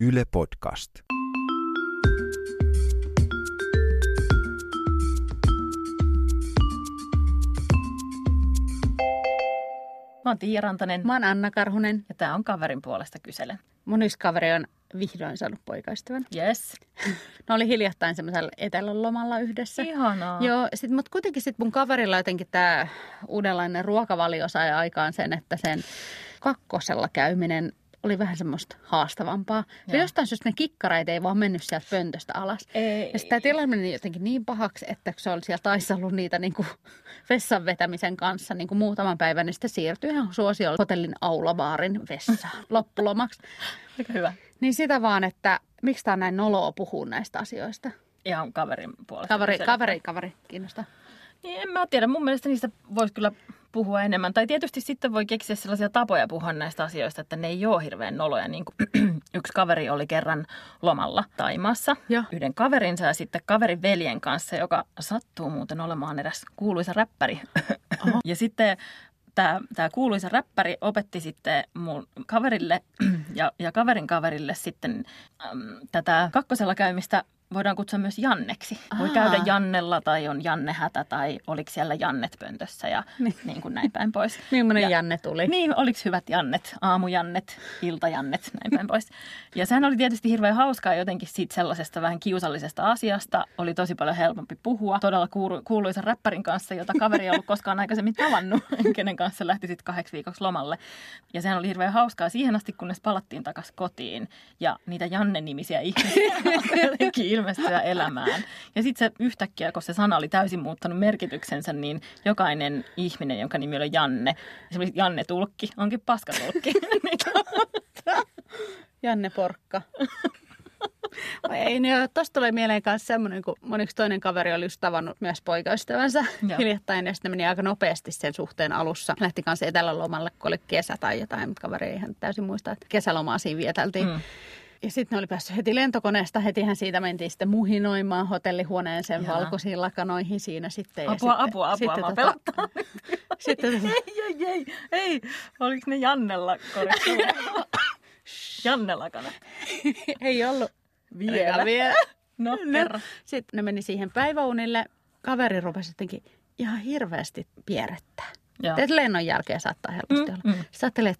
Yle Podcast. Mä oon Tiia Rantanen Mä oon Anna Karhunen. ja tää on kaverin puolesta kyselen. Mun yksi kaveri on vihdoin saanut poikaystävän. Yes. Ne oli hiljattain semmoisella etelän lomalla yhdessä. Ihanaa. Joo, sit, mutta kuitenkin sit mun kaverilla jotenkin tämä uudenlainen ruokavalio sai aikaan sen, että sen kakkosella käyminen oli vähän semmoista haastavampaa. Ja jostain syystä ne kikkareet ei vaan mennyt sieltä pöntöstä alas. Ei. Ja sitten tämä tilanne meni jotenkin niin pahaksi, että kun se oli siellä taistellut niitä niin kuin vessan vetämisen kanssa niin kuin muutaman päivän, niin sitten siirtyi ihan suosiolla hotellin aulavaarin vessaan loppulomaksi. Aika hyvä. Niin sitä vaan, että miksi tämä on näin noloa puhua näistä asioista. Ihan kaverin puolesta Kaveri, kaveri, kaveri, kiinnostaa. Niin, en mä tiedä. Mun mielestä niistä voisi kyllä puhua enemmän. Tai tietysti sitten voi keksiä sellaisia tapoja puhua näistä asioista, että ne ei ole hirveän noloja. Niin kuin yksi kaveri oli kerran lomalla Taimaassa Joo. yhden kaverinsa ja sitten kaverin veljen kanssa, joka sattuu muuten olemaan eräs kuuluisa räppäri. ja sitten tämä, tämä kuuluisa räppäri opetti sitten mun kaverille ja, ja kaverin kaverille sitten äm, tätä kakkosella käymistä voidaan kutsua myös Janneksi. Voi Aa. käydä Jannella tai on Janne Hätä tai oliko siellä Jannet pöntössä ja niin, niin kuin näin päin pois. Millainen Ja- Janne tuli? Niin, oliko hyvät Jannet, aamujannet, iltajannet, näin päin pois. Ja sehän oli tietysti hirveän hauskaa jotenkin siitä sellaisesta vähän kiusallisesta asiasta. Oli tosi paljon helpompi puhua todella kuulu- kuuluisan räppärin kanssa, jota kaveri ei ollut koskaan aikaisemmin tavannut, kenen kanssa lähti sitten kahdeksi viikoksi lomalle. Ja sehän oli hirveän hauskaa siihen asti, kunnes palattiin takaisin kotiin ja niitä Janne-nimisiä ihmisiä ilmestyä elämään. Ja sitten se yhtäkkiä, kun se sana oli täysin muuttanut merkityksensä, niin jokainen ihminen, jonka nimi oli Janne, esimerkiksi Janne Tulkki, onkin paskatulkki. Janne Porkka. Ei, niin tuosta tulee mieleen myös semmoinen, kun moniksi toinen kaveri oli just tavannut myös poikaystävänsä Joo. hiljattain ja sitten meni aika nopeasti sen suhteen alussa. Lähti kanssa etelälomalle, kun oli kesä tai jotain, mutta kaveri ei ihan täysin muista, että kesälomaa siinä vieteltiin. Mm. Ja sitten ne oli päässyt heti lentokoneesta, hetihän siitä mentiin sitten muhinoimaan hotellihuoneeseen Ihanaa. valkoisiin lakanoihin siinä sitten. Ja Apua, sitten, apua, apua, sitten, mä tota, pelottaa. sitten, tota, ei, ei, ei, ei. Oliko ne Jannella korjattu? Jannella kanat. ei ollut Vielä. vielä. No, No. Sitten ne meni siihen päiväunille. Kaveri rupesi jotenkin ihan hirveästi pierrettää. Joo. Et lennon jälkeen saattaa helposti Mm, olla. mm. Sitten ajattelin,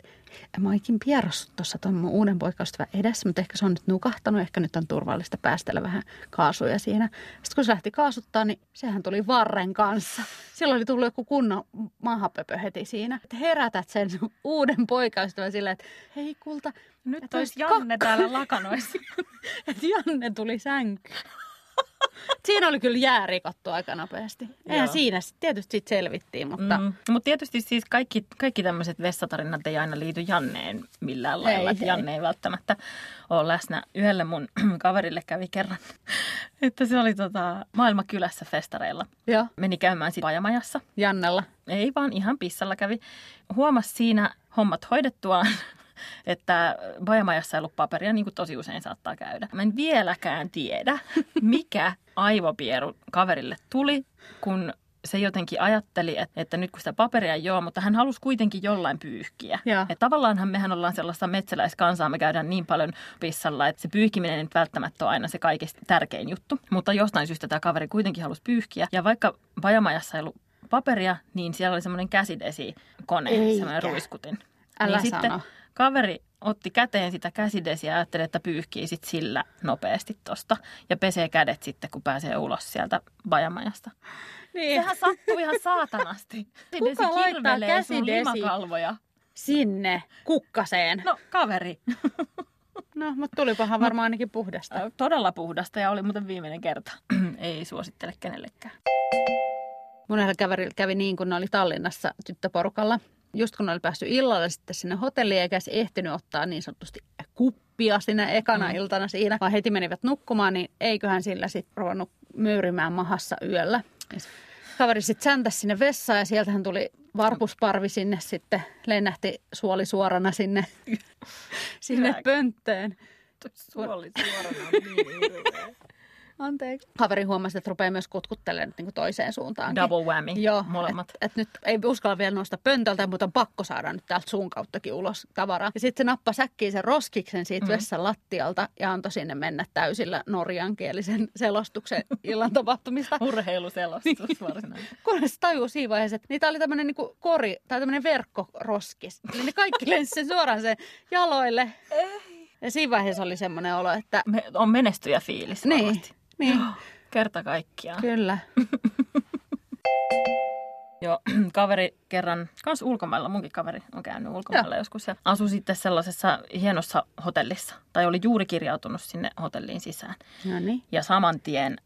että mä oonkin pierrossut tuossa tuon mun uuden poikaystävän edessä, mutta ehkä se on nyt nukahtanut. Ehkä nyt on turvallista päästellä vähän kaasuja siinä. Sitten kun se lähti kaasuttaa, niin sehän tuli varren kanssa. Silloin oli tullut joku kunnon mahapöpö heti siinä. Että herätät sen sun uuden poikaystävän silleen, että hei kulta, Nyt olisi Janne täällä lakanoissa. että Janne tuli sänkyyn. Siinä oli kyllä jää rikottu aika nopeasti. Eihän Joo. siinä sit tietysti sit selvittiin, mutta Mm. Mutta tietysti siis kaikki, kaikki tämmöiset vessatarinat ei aina liity Janneen millään lailla. Ei, ei. Janne ei välttämättä ole läsnä. Yhdelle mun kaverille kävi kerran, että se oli tota, maailmakylässä festareilla. joo, Meni käymään sitten pajamajassa. Jannella. Ei vaan ihan pissalla kävi. Huomasi siinä hommat hoidettuaan, että bajamajassa ei ollut paperia, niin kuin tosi usein saattaa käydä. Mä en vieläkään tiedä, mikä aivopieru kaverille tuli, kun se jotenkin ajatteli, että, että nyt kun sitä paperia ei ole, mutta hän halusi kuitenkin jollain pyyhkiä. Et tavallaanhan mehän ollaan sellaista metsäläiskansaa, me käydään niin paljon pissalla, että se pyyhkiminen ei välttämättä ole aina se kaikista tärkein juttu. Mutta jostain syystä tämä kaveri kuitenkin halusi pyyhkiä. Ja vaikka pajamajassa ei ollut paperia, niin siellä oli semmoinen käsidesikone, semmoinen ruiskutin. Älä niin sano. sitten kaveri otti käteen sitä käsidesiä ja ajatteli, että pyyhkii sit sillä nopeasti tosta. Ja pesee kädet sitten, kun pääsee ulos sieltä bajamajasta. Niin. Sehän sattuu ihan saatanasti. Kuka laittaa käsidesi? Sinne kukkaseen. No, kaveri. no mutta tulipahan varmaan ainakin puhdasta. Todella puhdasta ja oli muuten viimeinen kerta. Ei suosittele kenellekään. Mun kävi niin, kun ne oli Tallinnassa tyttöporukalla. Just kun oli päässyt illalla sitten sinne hotelliin, eikä se ehtinyt ottaa niin sanotusti kuppia sinä ekana mm. iltana siinä, vaan heti menivät nukkumaan, niin eiköhän sillä sitten ruvennut möyrimään mahassa yöllä. Ja Kaveri sitten säntäsi sinne vessaan ja sieltähän tuli varpusparvi sinne sitten, lennähti suoli suorana sinne, sinne pönttöön. Suoli suorana niin. Anteeksi. Kaveri huomasi, että rupeaa myös kutkuttelemaan niin toiseen suuntaan. Double whammy, Joo, molemmat. Et, et nyt ei uskalla vielä nostaa pöntöltä, mutta on pakko saada nyt täältä suun kauttakin ulos tavaraa. Ja sitten se nappa säkkiin sen roskiksen siitä mm. vessan lattialta ja antoi sinne mennä täysillä norjankielisen selostuksen illan tapahtumista. Urheiluselostus varsinainen. Kunnes tajuu siinä vaiheessa, että niitä oli tämmöinen niin kori tai tämmöinen verkkoroskis. Eli ne kaikki lensi sen suoraan sen jaloille. Ja siinä vaiheessa oli semmoinen olo, että... Me, on menestyjä fiilis Niin, varmasti. Niin. Kerta kaikkiaan. Kyllä. Joo, kaveri kerran, kans ulkomailla, munkin kaveri on käynyt ulkomailla Joo. joskus ja asui sitten sellaisessa hienossa hotellissa. Tai oli juuri kirjautunut sinne hotelliin sisään. No niin. Ja saman tien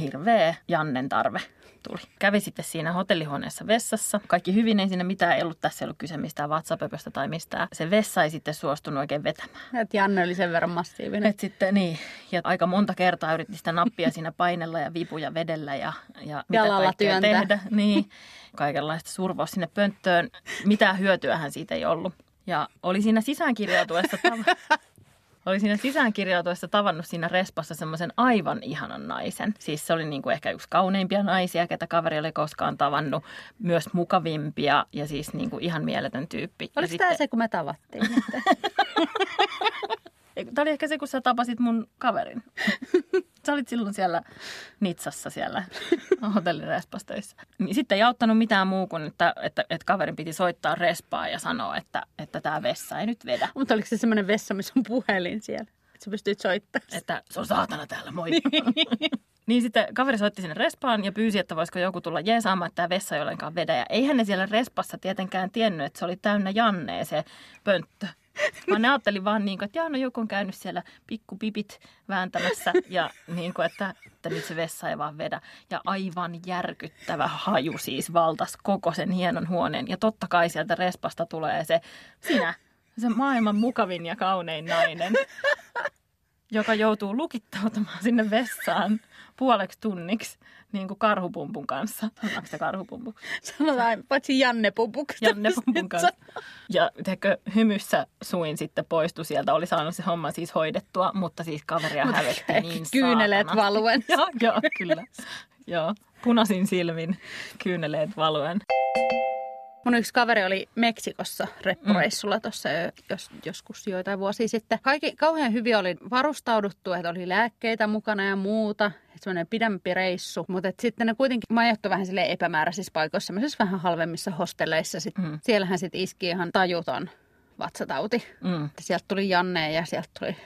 hirveä Jannen tarve tuli. Kävi sitten siinä hotellihuoneessa vessassa. Kaikki hyvin, ei siinä mitään ei ollut. Tässä ei ollut kyse mistään WhatsApp-pöpöstä tai mistään. Se vessa ei sitten suostunut oikein vetämään. Et Janne oli sen verran massiivinen. Et sitten niin, ja aika monta kertaa yritti sitä nappia siinä painella ja vipuja vedellä ja, ja mitä Jalalla kaikkea työntää. tehdä. Niin, kaikenlaista survoa sinne pönttöön. Mitään hyötyähän siitä ei ollut. Ja oli siinä sisäänkirjautuessa tav- oli siinä sisäänkirjautuessa tavannut siinä respassa semmoisen aivan ihanan naisen. Siis se oli niinku ehkä yksi kauneimpia naisia, ketä kaveri oli koskaan tavannut. Myös mukavimpia ja siis niinku ihan mieletön tyyppi. Oliko tämä se, kun me tavattiin? Tämä oli ehkä se, kun sä tapasit mun kaverin. Sä olit silloin siellä Nitsassa siellä hotellirespassa töissä. Niin sitten ei auttanut mitään muu kuin, että, että, että kaverin piti soittaa respaa ja sanoa, että, että tämä vessa ei nyt vedä. Mutta oliko se semmoinen vessa, missä on puhelin siellä? Että sä pystyt soittamaan. Että se on saatana täällä, moi. niin sitten kaveri soitti sinne respaan ja pyysi, että voisiko joku tulla jeesaamaan, että tämä vessa ei ollenkaan vedä. Ja eihän ne siellä respassa tietenkään tiennyt, että se oli täynnä Jannea se pönttö. Vaan ne ajatteli vaan niin kuin, että jaa, no joku on käynyt siellä pikkupipit vääntämässä ja niin kuin, että, että nyt se vessa ei vaan vedä. Ja aivan järkyttävä haju siis valtas koko sen hienon huoneen. Ja totta kai sieltä respasta tulee se sinä, se maailman mukavin ja kaunein nainen, joka joutuu lukittautumaan sinne vessaan puoleksi tunniksi niin kuin karhupumpun kanssa. Sanotaanko se karhupumpu? Sanotaan, paitsi Janne Pupuksi. Janne Pumpun kanssa. Ja teekö, hymyssä suin sitten poistui sieltä. Oli saanut se homma siis hoidettua, mutta siis kaveria Mutta hävetti niin kyyneleet saatana. valuen. joo, joo, kyllä. joo, punaisin silmin kyyneleet valuen. Mun yksi kaveri oli Meksikossa reppureissulla tuossa jo- jos, joskus joitain vuosia sitten. Kaikki kauhean hyvin oli varustauduttu, että oli lääkkeitä mukana ja muuta. Että semmoinen pidempi reissu. Mutta sitten ne kuitenkin majoittui vähän sille epämääräisissä paikoissa, semmoisissa vähän halvemmissa hostelleissa. Sit Mm. Siellähän sitten iski ihan tajuton vatsatauti. Mm. Sieltä tuli Janne ja sieltä tuli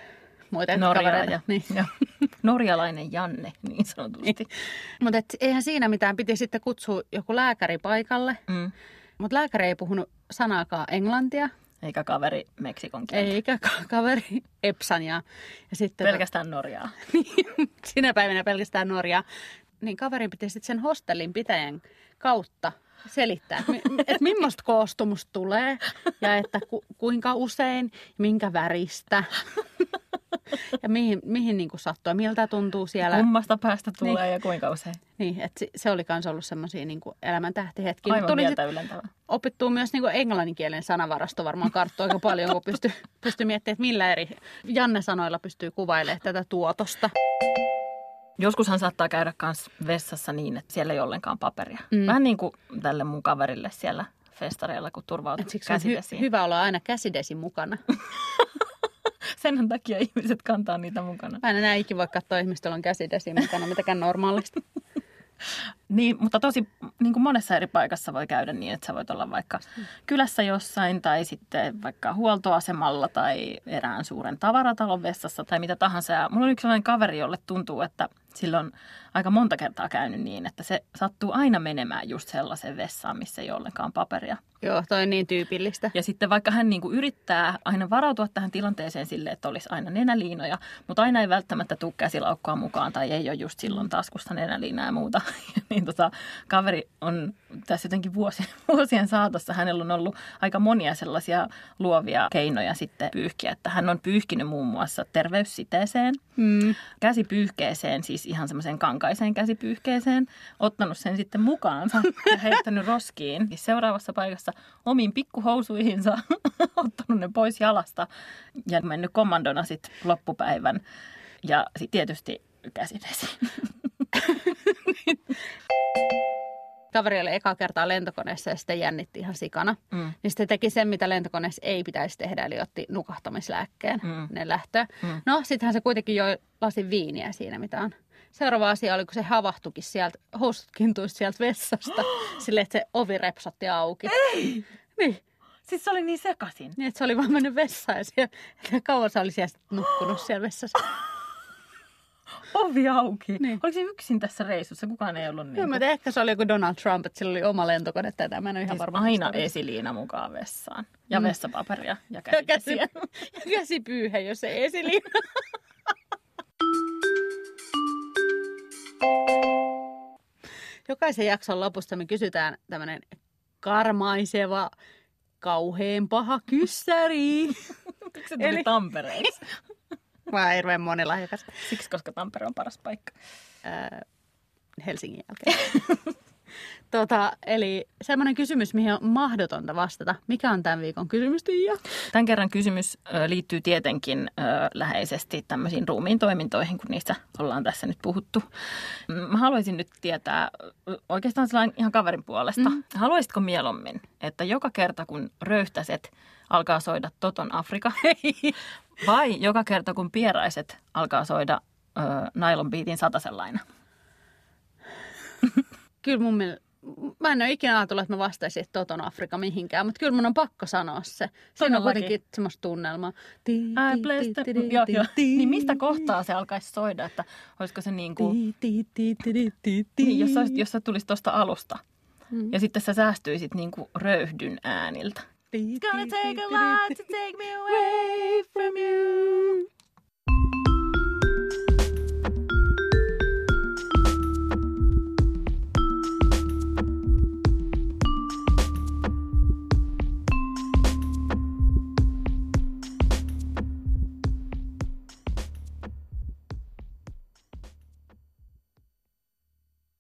muita kavereita. ja, Niin. ja, norjalainen Janne, niin sanotusti. Mutta eihän siinä mitään. Piti sitten kutsua joku lääkäri paikalle. Mm. Mutta lääkäri ei puhunut sanaakaan englantia. Eikä kaveri Meksikon kieltä. Eikä ka- kaveri Epsania. Ja sitten Pelkästään Norjaa. sinä päivänä pelkästään Norjaa. Niin kaverin piti sitten sen hostellin pitäjän kautta selittää, että, mi- että millaista koostumusta tulee ja että ku, kuinka usein, minkä väristä ja mihin, mihin niin kuin sattuu miltä tuntuu siellä. Kummasta päästä tulee ja kuinka usein. Niin, että se- oli myös ollut semmoisia niin elämän tähtihetkiä. Aivan Tuli mieltä sit ylentävä. opittua myös niin englanninkielen sanavarasto varmaan karttua aika paljon, kun pystyy pysty miettimään, että millä eri Janne-sanoilla pystyy kuvailemaan tätä tuotosta. Joskushan saattaa käydä myös vessassa niin, että siellä ei ollenkaan paperia. Mm. Vähän niin kuin tälle mun kaverille siellä festareilla, kun turvautuu on hy- käsidesiin. hyvä olla aina käsidesi mukana. Sen takia ihmiset kantaa niitä mukana. Mä en enää ikinä voi katsoa ihmistä, jolla on käsidesi mukana, mitäkään normaalisti. Niin, mutta tosi niin kuin monessa eri paikassa voi käydä niin, että sä voit olla vaikka kylässä jossain tai sitten vaikka huoltoasemalla tai erään suuren tavaratalon vessassa tai mitä tahansa. Ja mulla on yksi sellainen kaveri, jolle tuntuu, että sillä on aika monta kertaa käynyt niin, että se sattuu aina menemään just sellaiseen vessaan, missä ei ollenkaan paperia. Joo, toi on niin tyypillistä. Ja sitten vaikka hän niin kuin yrittää aina varautua tähän tilanteeseen sille, että olisi aina nenäliinoja, mutta aina ei välttämättä tule käsilaukkoa mukaan tai ei ole just silloin taskusta nenäliinaa ja muuta. niin tota, kaveri on tässä jotenkin vuosien, vuosien saatossa, hänellä on ollut aika monia sellaisia luovia keinoja sitten pyyhkiä. Että hän on pyyhkinyt muun muassa terveyssiteeseen, Mm. käsipyyhkeeseen, siis ihan semmoiseen kankaiseen käsipyyhkeeseen, ottanut sen sitten mukaansa ja heittänyt roskiin. Seuraavassa paikassa omiin pikkuhousuihinsa, ottanut ne pois jalasta ja mennyt kommandona sitten loppupäivän. Ja sitten tietysti käsidesi. Kaveri oli eka kertaa lentokoneessa ja sitten jännitti ihan sikana. Mm. Niin sitten teki sen, mitä lentokoneessa ei pitäisi tehdä, eli otti nukahtamislääkkeen Mm. ne lähtö. Mm. No, sittenhän se kuitenkin joi lasin viiniä siinä, mitä on. Seuraava asia oli, kun se havahtukin sieltä, housut kintuisi sieltä vessasta, silleen, että se ovi repsotti auki. Ei! Niin, Siis se oli niin sekasin. niin että se oli vaan mennyt vessaan ja siellä, kauan se oli siellä nukkunut siellä vessassa. Ovi auki. Niin. Oliko se yksin tässä reissussa? Kukaan ei ollut Niin. niin. Mä tiedän, ehkä se oli joku Donald Trump, että sillä oli oma lentokone tätä. Mä en ole ihan Siis varma. aina esiliina mukaan vessaan. Ja Mm. vessapaperia ja Ja käsi, ja käsipyyhe, jos se esiliina. Jokaisen jakson lopussa me kysytään tämmöinen karmaiseva, kauheen paha kyssäri. Miksi se tuli Eli- Tampereeksi? Mä oon hirveän monilahjakas. Siksi, koska Tampere on paras paikka. Helsingin jälkeen. tota, eli semmoinen kysymys, mihin on mahdotonta vastata. Mikä on tämän viikon kysymys, Tiia? Tämän kerran kysymys liittyy tietenkin ö, läheisesti tämmöisiin ruumiin toimintoihin, kun niistä ollaan tässä nyt puhuttu. Mm, Mä haluaisin nyt tietää oikeastaan sellainen ihan kaverin puolesta. Mm. Haluaisitko mieluummin, että joka kerta kun röyhtäset alkaa soida Toton Afrika, vai joka kerta kun pieraiset alkaa soida ö, Nylon Beatin satasellaina? Kyllä mun mielestä, mä en ole ikinä ajatellut, että mä vastaisin, että Toton Afrika mihinkään, mutta kyllä mun on pakko sanoa se. Siinä on kuitenkin semmoista tunnelmaa. Niin mistä kohtaa se alkaisi soida, että olisiko se niin kuin... Niin, jos, olisit, jos sä tulisi tuosta alusta. Mm. Ja sitten sä säästyisit niinku röyhdyn ääniltä. It's gonna take a lot to take me away.